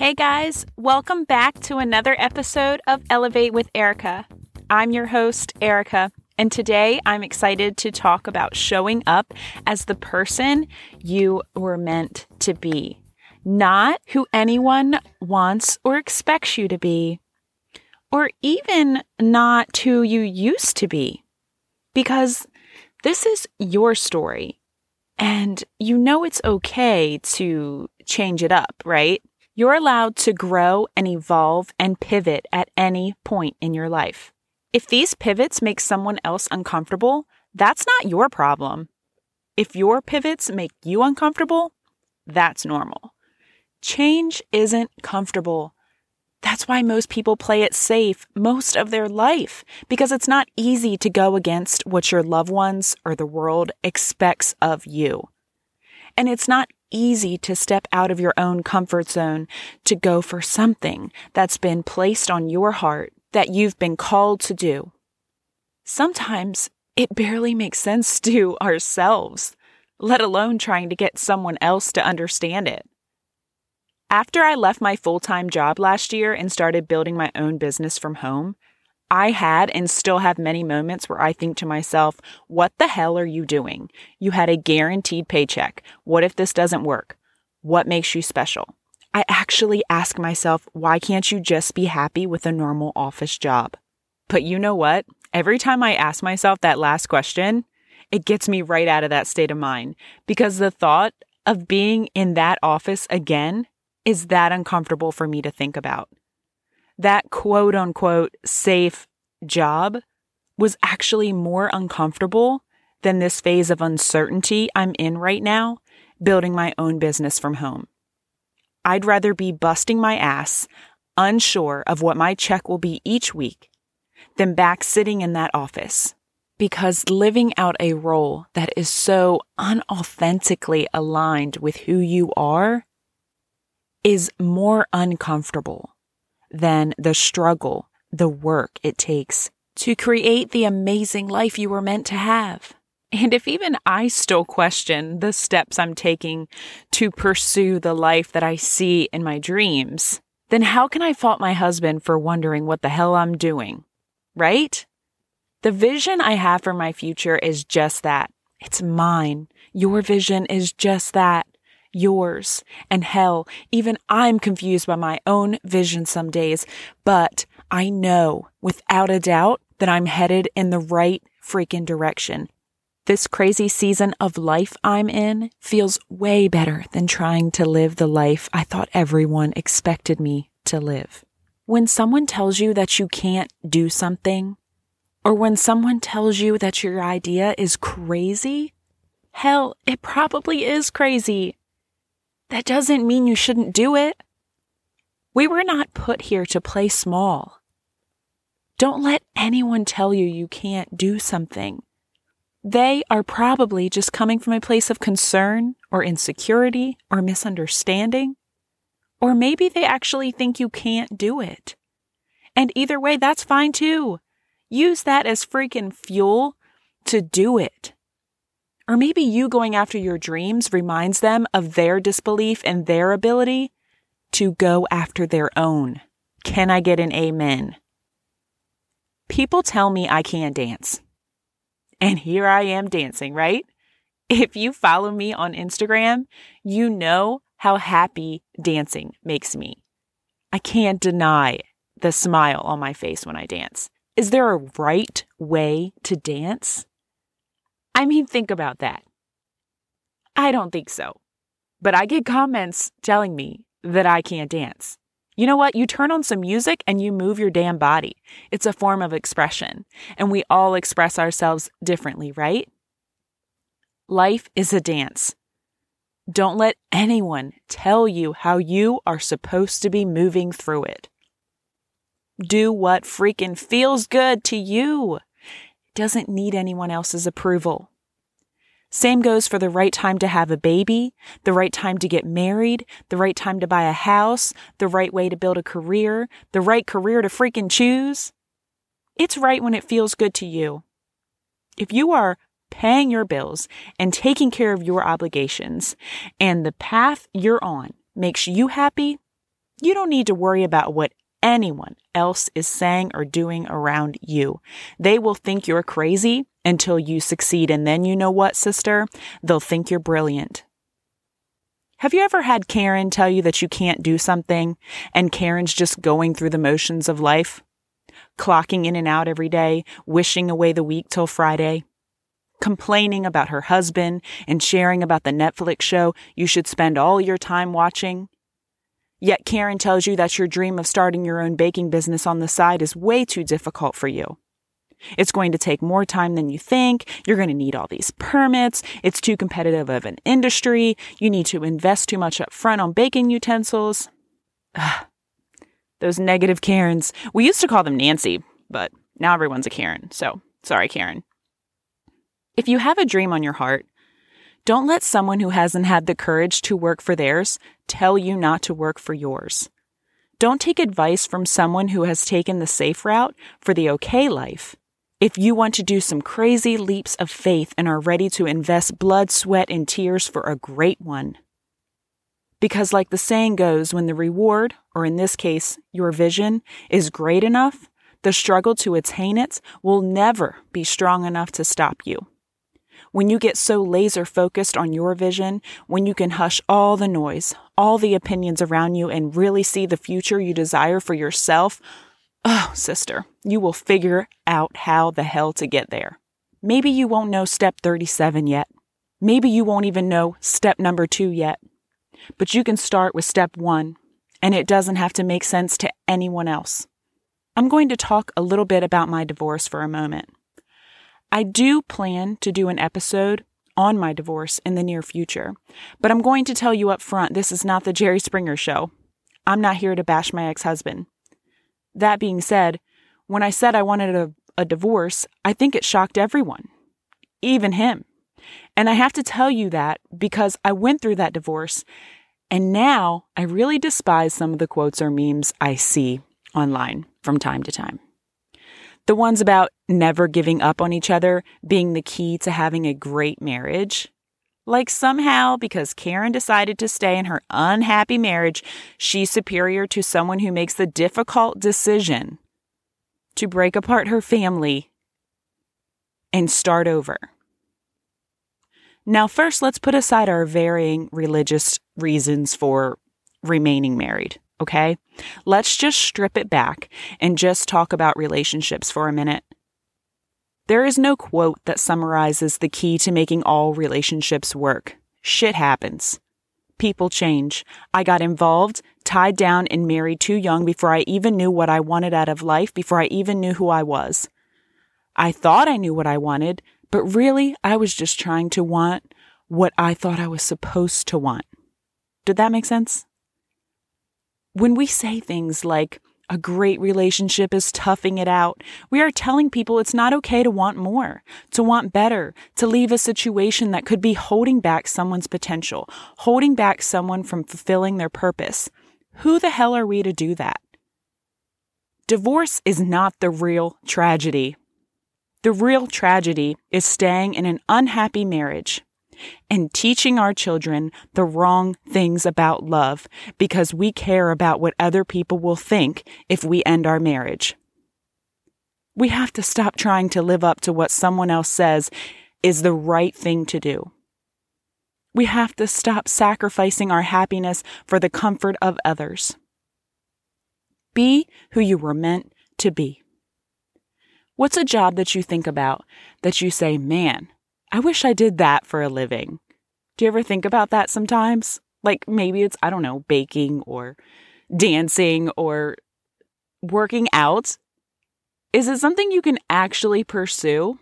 Hey guys, welcome back to another episode of Elevate with Erica. I'm your host, Erica, and today I'm excited to talk about showing up as the person you were meant to be, not who anyone wants or expects you to be, or even not who you used to be. Because this is your story, and you know it's okay to change it up, right? You're allowed to grow and evolve and pivot at any point in your life. If these pivots make someone else uncomfortable, that's not your problem. If your pivots make you uncomfortable, that's normal. Change isn't comfortable. That's why most people play it safe most of their life, because it's not easy to go against what your loved ones or the world expects of you. And it's not easy to step out of your own comfort zone to go for something that's been placed on your heart that you've been called to do. Sometimes it barely makes sense to ourselves, let alone trying to get someone else to understand it. After I left my full time job last year and started building my own business from home, I had and still have many moments where I think to myself, what the hell are you doing? You had a guaranteed paycheck. What if this doesn't work? What makes you special? I actually ask myself, why can't you just be happy with a normal office job? But you know what? Every time I ask myself that last question, it gets me right out of that state of mind because the thought of being in that office again is that uncomfortable for me to think about that quote unquote safe job was actually more uncomfortable than this phase of uncertainty I'm in right now, building my own business from home. I'd rather be busting my ass, unsure of what my check will be each week, than back sitting in that office. Because living out a role that is so unauthentically aligned with who you are is more uncomfortable than the struggle, the work it takes to create the amazing life you were meant to have. And if even I still question the steps I'm taking to pursue the life that I see in my dreams, then how can I fault my husband for wondering what the hell I'm doing? Right? The vision I have for my future is just that. It's mine. Your vision is just that yours. And hell, even I'm confused by my own vision some days, but I know without a doubt that I'm headed in the right freaking direction. This crazy season of life I'm in feels way better than trying to live the life I thought everyone expected me to live. When someone tells you that you can't do something, or when someone tells you that your idea is crazy, hell, it probably is crazy that doesn't mean you shouldn't do it. We were not put here to play small. Don't let anyone tell you you can't do something. They are probably just coming from a place of concern or insecurity or misunderstanding. Or maybe they actually think you can't do it. And either way, that's fine too. Use that as freaking fuel to do it. Or maybe you going after your dreams reminds them of their disbelief in their ability to go after their own. Can I get an amen? People tell me I can't dance. And here I am dancing, right? If you follow me on Instagram, you know how happy dancing makes me. I can't deny the smile on my face when I dance. Is there a right way to dance? I mean, think about that. I don't think so. But I get comments telling me that I can't dance. You know what? You turn on some music and you move your damn body. It's a form of expression, and we all express ourselves differently, right? Life is a dance. Don't let anyone tell you how you are supposed to be moving through it. Do what freaking feels good to you doesn't need anyone else's approval. Same goes for the right time to have a baby, the right time to get married, the right time to buy a house, the right way to build a career, the right career to freaking choose. It's right when it feels good to you. If you are paying your bills and taking care of your obligations and the path you're on makes you happy, You don't need to worry about what anyone else is saying or doing around you. They will think you're crazy until you succeed. And then you know what, sister? They'll think you're brilliant. Have you ever had Karen tell you that you can't do something and Karen's just going through the motions of life? Clocking in and out every day, wishing away the week till Friday? Complaining about her husband and sharing about the Netflix show you should spend all your time watching? Yet Karen tells you that your dream of starting your own baking business on the side is way too difficult for you. It's going to take more time than you think. You're going to need all these permits. It's too competitive of an industry. You need to invest too much up front on baking utensils. Ugh. Those negative Karens. We used to call them Nancy, but now everyone's a Karen. So sorry, Karen. If you have a dream on your heart, don't let someone who hasn't had the courage to work for theirs tell you not to work for yours. Don't take advice from someone who has taken the safe route for the okay life. If you want to do some crazy leaps of faith and are ready to invest blood, sweat, and tears for a great one. Because, like the saying goes, when the reward, or in this case, your vision, is great enough, the struggle to attain it will never be strong enough to stop you. When you get so laser focused on your vision, when you can hush all the noise, all the opinions around you, and really see the future you desire for yourself, Oh, sister, you will figure out how the hell to get there. Maybe you won't know step 37 yet. Maybe you won't even know step number two yet. But you can start with step one, and it doesn't have to make sense to anyone else. I'm going to talk a little bit about my divorce for a moment. I do plan to do an episode on my divorce in the near future, but I'm going to tell you up front this is not the Jerry Springer show. I'm not here to bash my ex husband. That being said, when I said I wanted a, a divorce, I think it shocked everyone, even him. And I have to tell you that because I went through that divorce and now I really despise some of the quotes or memes I see online from time to time. The ones about never giving up on each other being the key to having a great marriage. Like somehow, because Karen decided to stay in her unhappy marriage, she's superior to someone who makes the difficult decision to break apart her family and start over. Now, first, let's put aside our varying religious reasons for remaining married, okay? Let's just strip it back and just talk about relationships for a minute. There is no quote that summarizes the key to making all relationships work. Shit happens. People change. I got involved, tied down, and married too young before I even knew what I wanted out of life, before I even knew who I was. I thought I knew what I wanted, but really, I was just trying to want what I thought I was supposed to want. Did that make sense? When we say things like, a great relationship is toughing it out. We are telling people it's not okay to want more, to want better, to leave a situation that could be holding back someone's potential, holding back someone from fulfilling their purpose. Who the hell are we to do that? Divorce is not the real tragedy. The real tragedy is staying in an unhappy marriage and teaching our children the wrong things about love because we care about what other people will think if we end our marriage. We have to stop trying to live up to what someone else says is the right thing to do. We have to stop sacrificing our happiness for the comfort of others. Be who you were meant to be. What's a job that you think about that you say, man, I wish I did that for a living. Do you ever think about that sometimes? Like maybe it's, I don't know, baking or dancing or working out. Is it something you can actually pursue?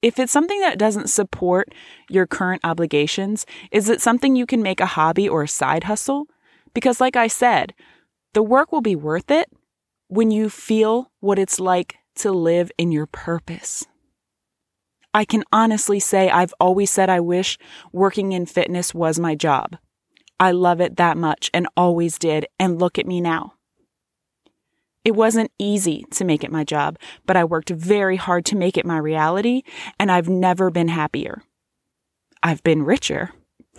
If it's something that doesn't support your current obligations, is it something you can make a hobby or a side hustle? Because, like I said, the work will be worth it when you feel what it's like to live in your purpose. I can honestly say I've always said I wish working in fitness was my job. I love it that much and always did, and look at me now. It wasn't easy to make it my job, but I worked very hard to make it my reality, and I've never been happier. I've been richer,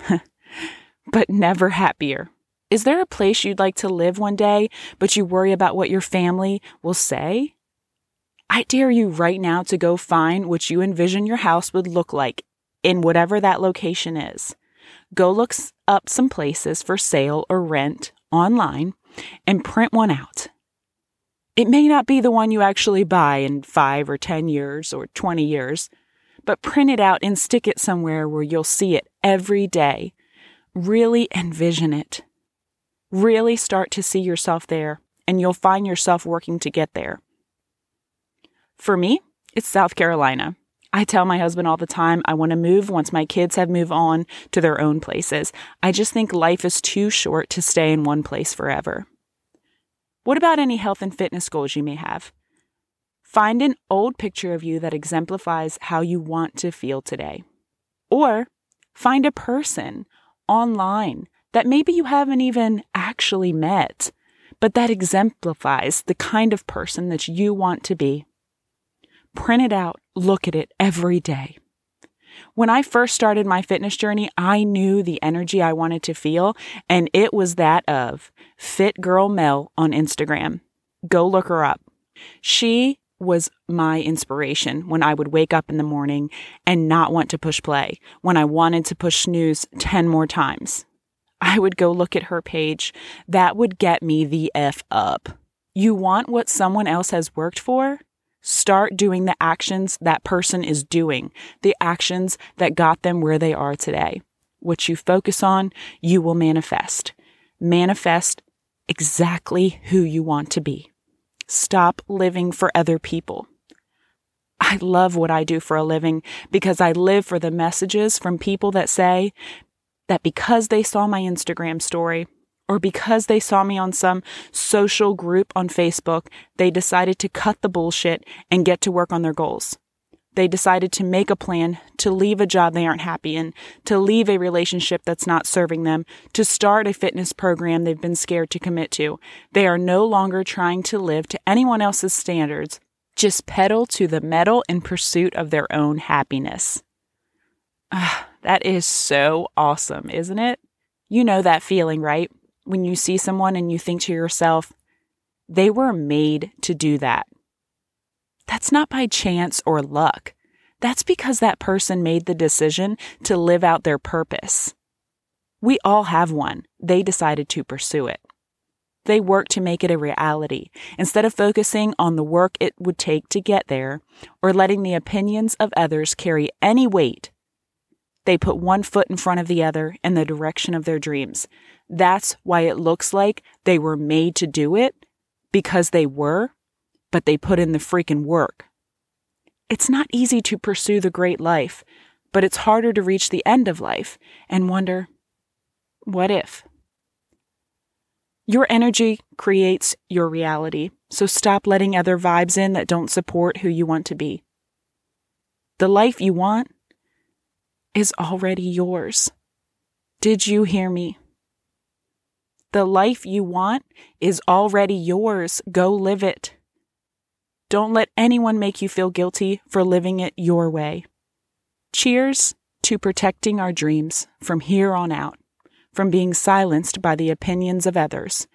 but never happier. Is there a place you'd like to live one day, but you worry about what your family will say? I dare you right now to go find what you envision your house would look like in whatever that location is. Go look up some places for sale or rent online and print one out. It may not be the one you actually buy in five or 10 years or 20 years, but print it out and stick it somewhere where you'll see it every day. Really envision it. Really start to see yourself there, and you'll find yourself working to get there. For me, it's South Carolina. I tell my husband all the time I want to move once my kids have moved on to their own places. I just think life is too short to stay in one place forever. What about any health and fitness goals you may have? Find an old picture of you that exemplifies how you want to feel today. Or find a person online that maybe you haven't even actually met, but that exemplifies the kind of person that you want to be. Print it out, look at it every day. When I first started my fitness journey, I knew the energy I wanted to feel, and it was that of Fit Girl Mel on Instagram. Go look her up. She was my inspiration when I would wake up in the morning and not want to push play, when I wanted to push snooze 10 more times. I would go look at her page. That would get me the F up. You want what someone else has worked for? Start doing the actions that person is doing, the actions that got them where they are today. What you focus on, you will manifest. Manifest exactly who you want to be. Stop living for other people. I love what I do for a living because I live for the messages from people that say that because they saw my Instagram story, or because they saw me on some social group on Facebook, they decided to cut the bullshit and get to work on their goals. They decided to make a plan to leave a job they aren't happy in, to leave a relationship that's not serving them, to start a fitness program they've been scared to commit to. They are no longer trying to live to anyone else's standards, just pedal to the metal in pursuit of their own happiness. Ah, that is so awesome, isn't it? You know that feeling, right? When you see someone and you think to yourself, they were made to do that. That's not by chance or luck. That's because that person made the decision to live out their purpose. We all have one. They decided to pursue it. They worked to make it a reality instead of focusing on the work it would take to get there or letting the opinions of others carry any weight. They put one foot in front of the other in the direction of their dreams, that's why it looks like they were made to do it because they were, but they put in the freaking work. It's not easy to pursue the great life, but it's harder to reach the end of life and wonder, what if? Your energy creates your reality, so stop letting other vibes in that don't support who you want to be. The life you want is already yours. Did you hear me? The life you want is already yours. Go live it. Don't let anyone make you feel guilty for living it your way. Cheers to protecting our dreams from here on out, from being silenced by the opinions of others,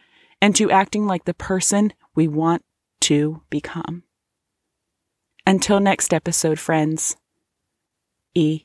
and to acting like the person we want to become. Until next episode, friends, E.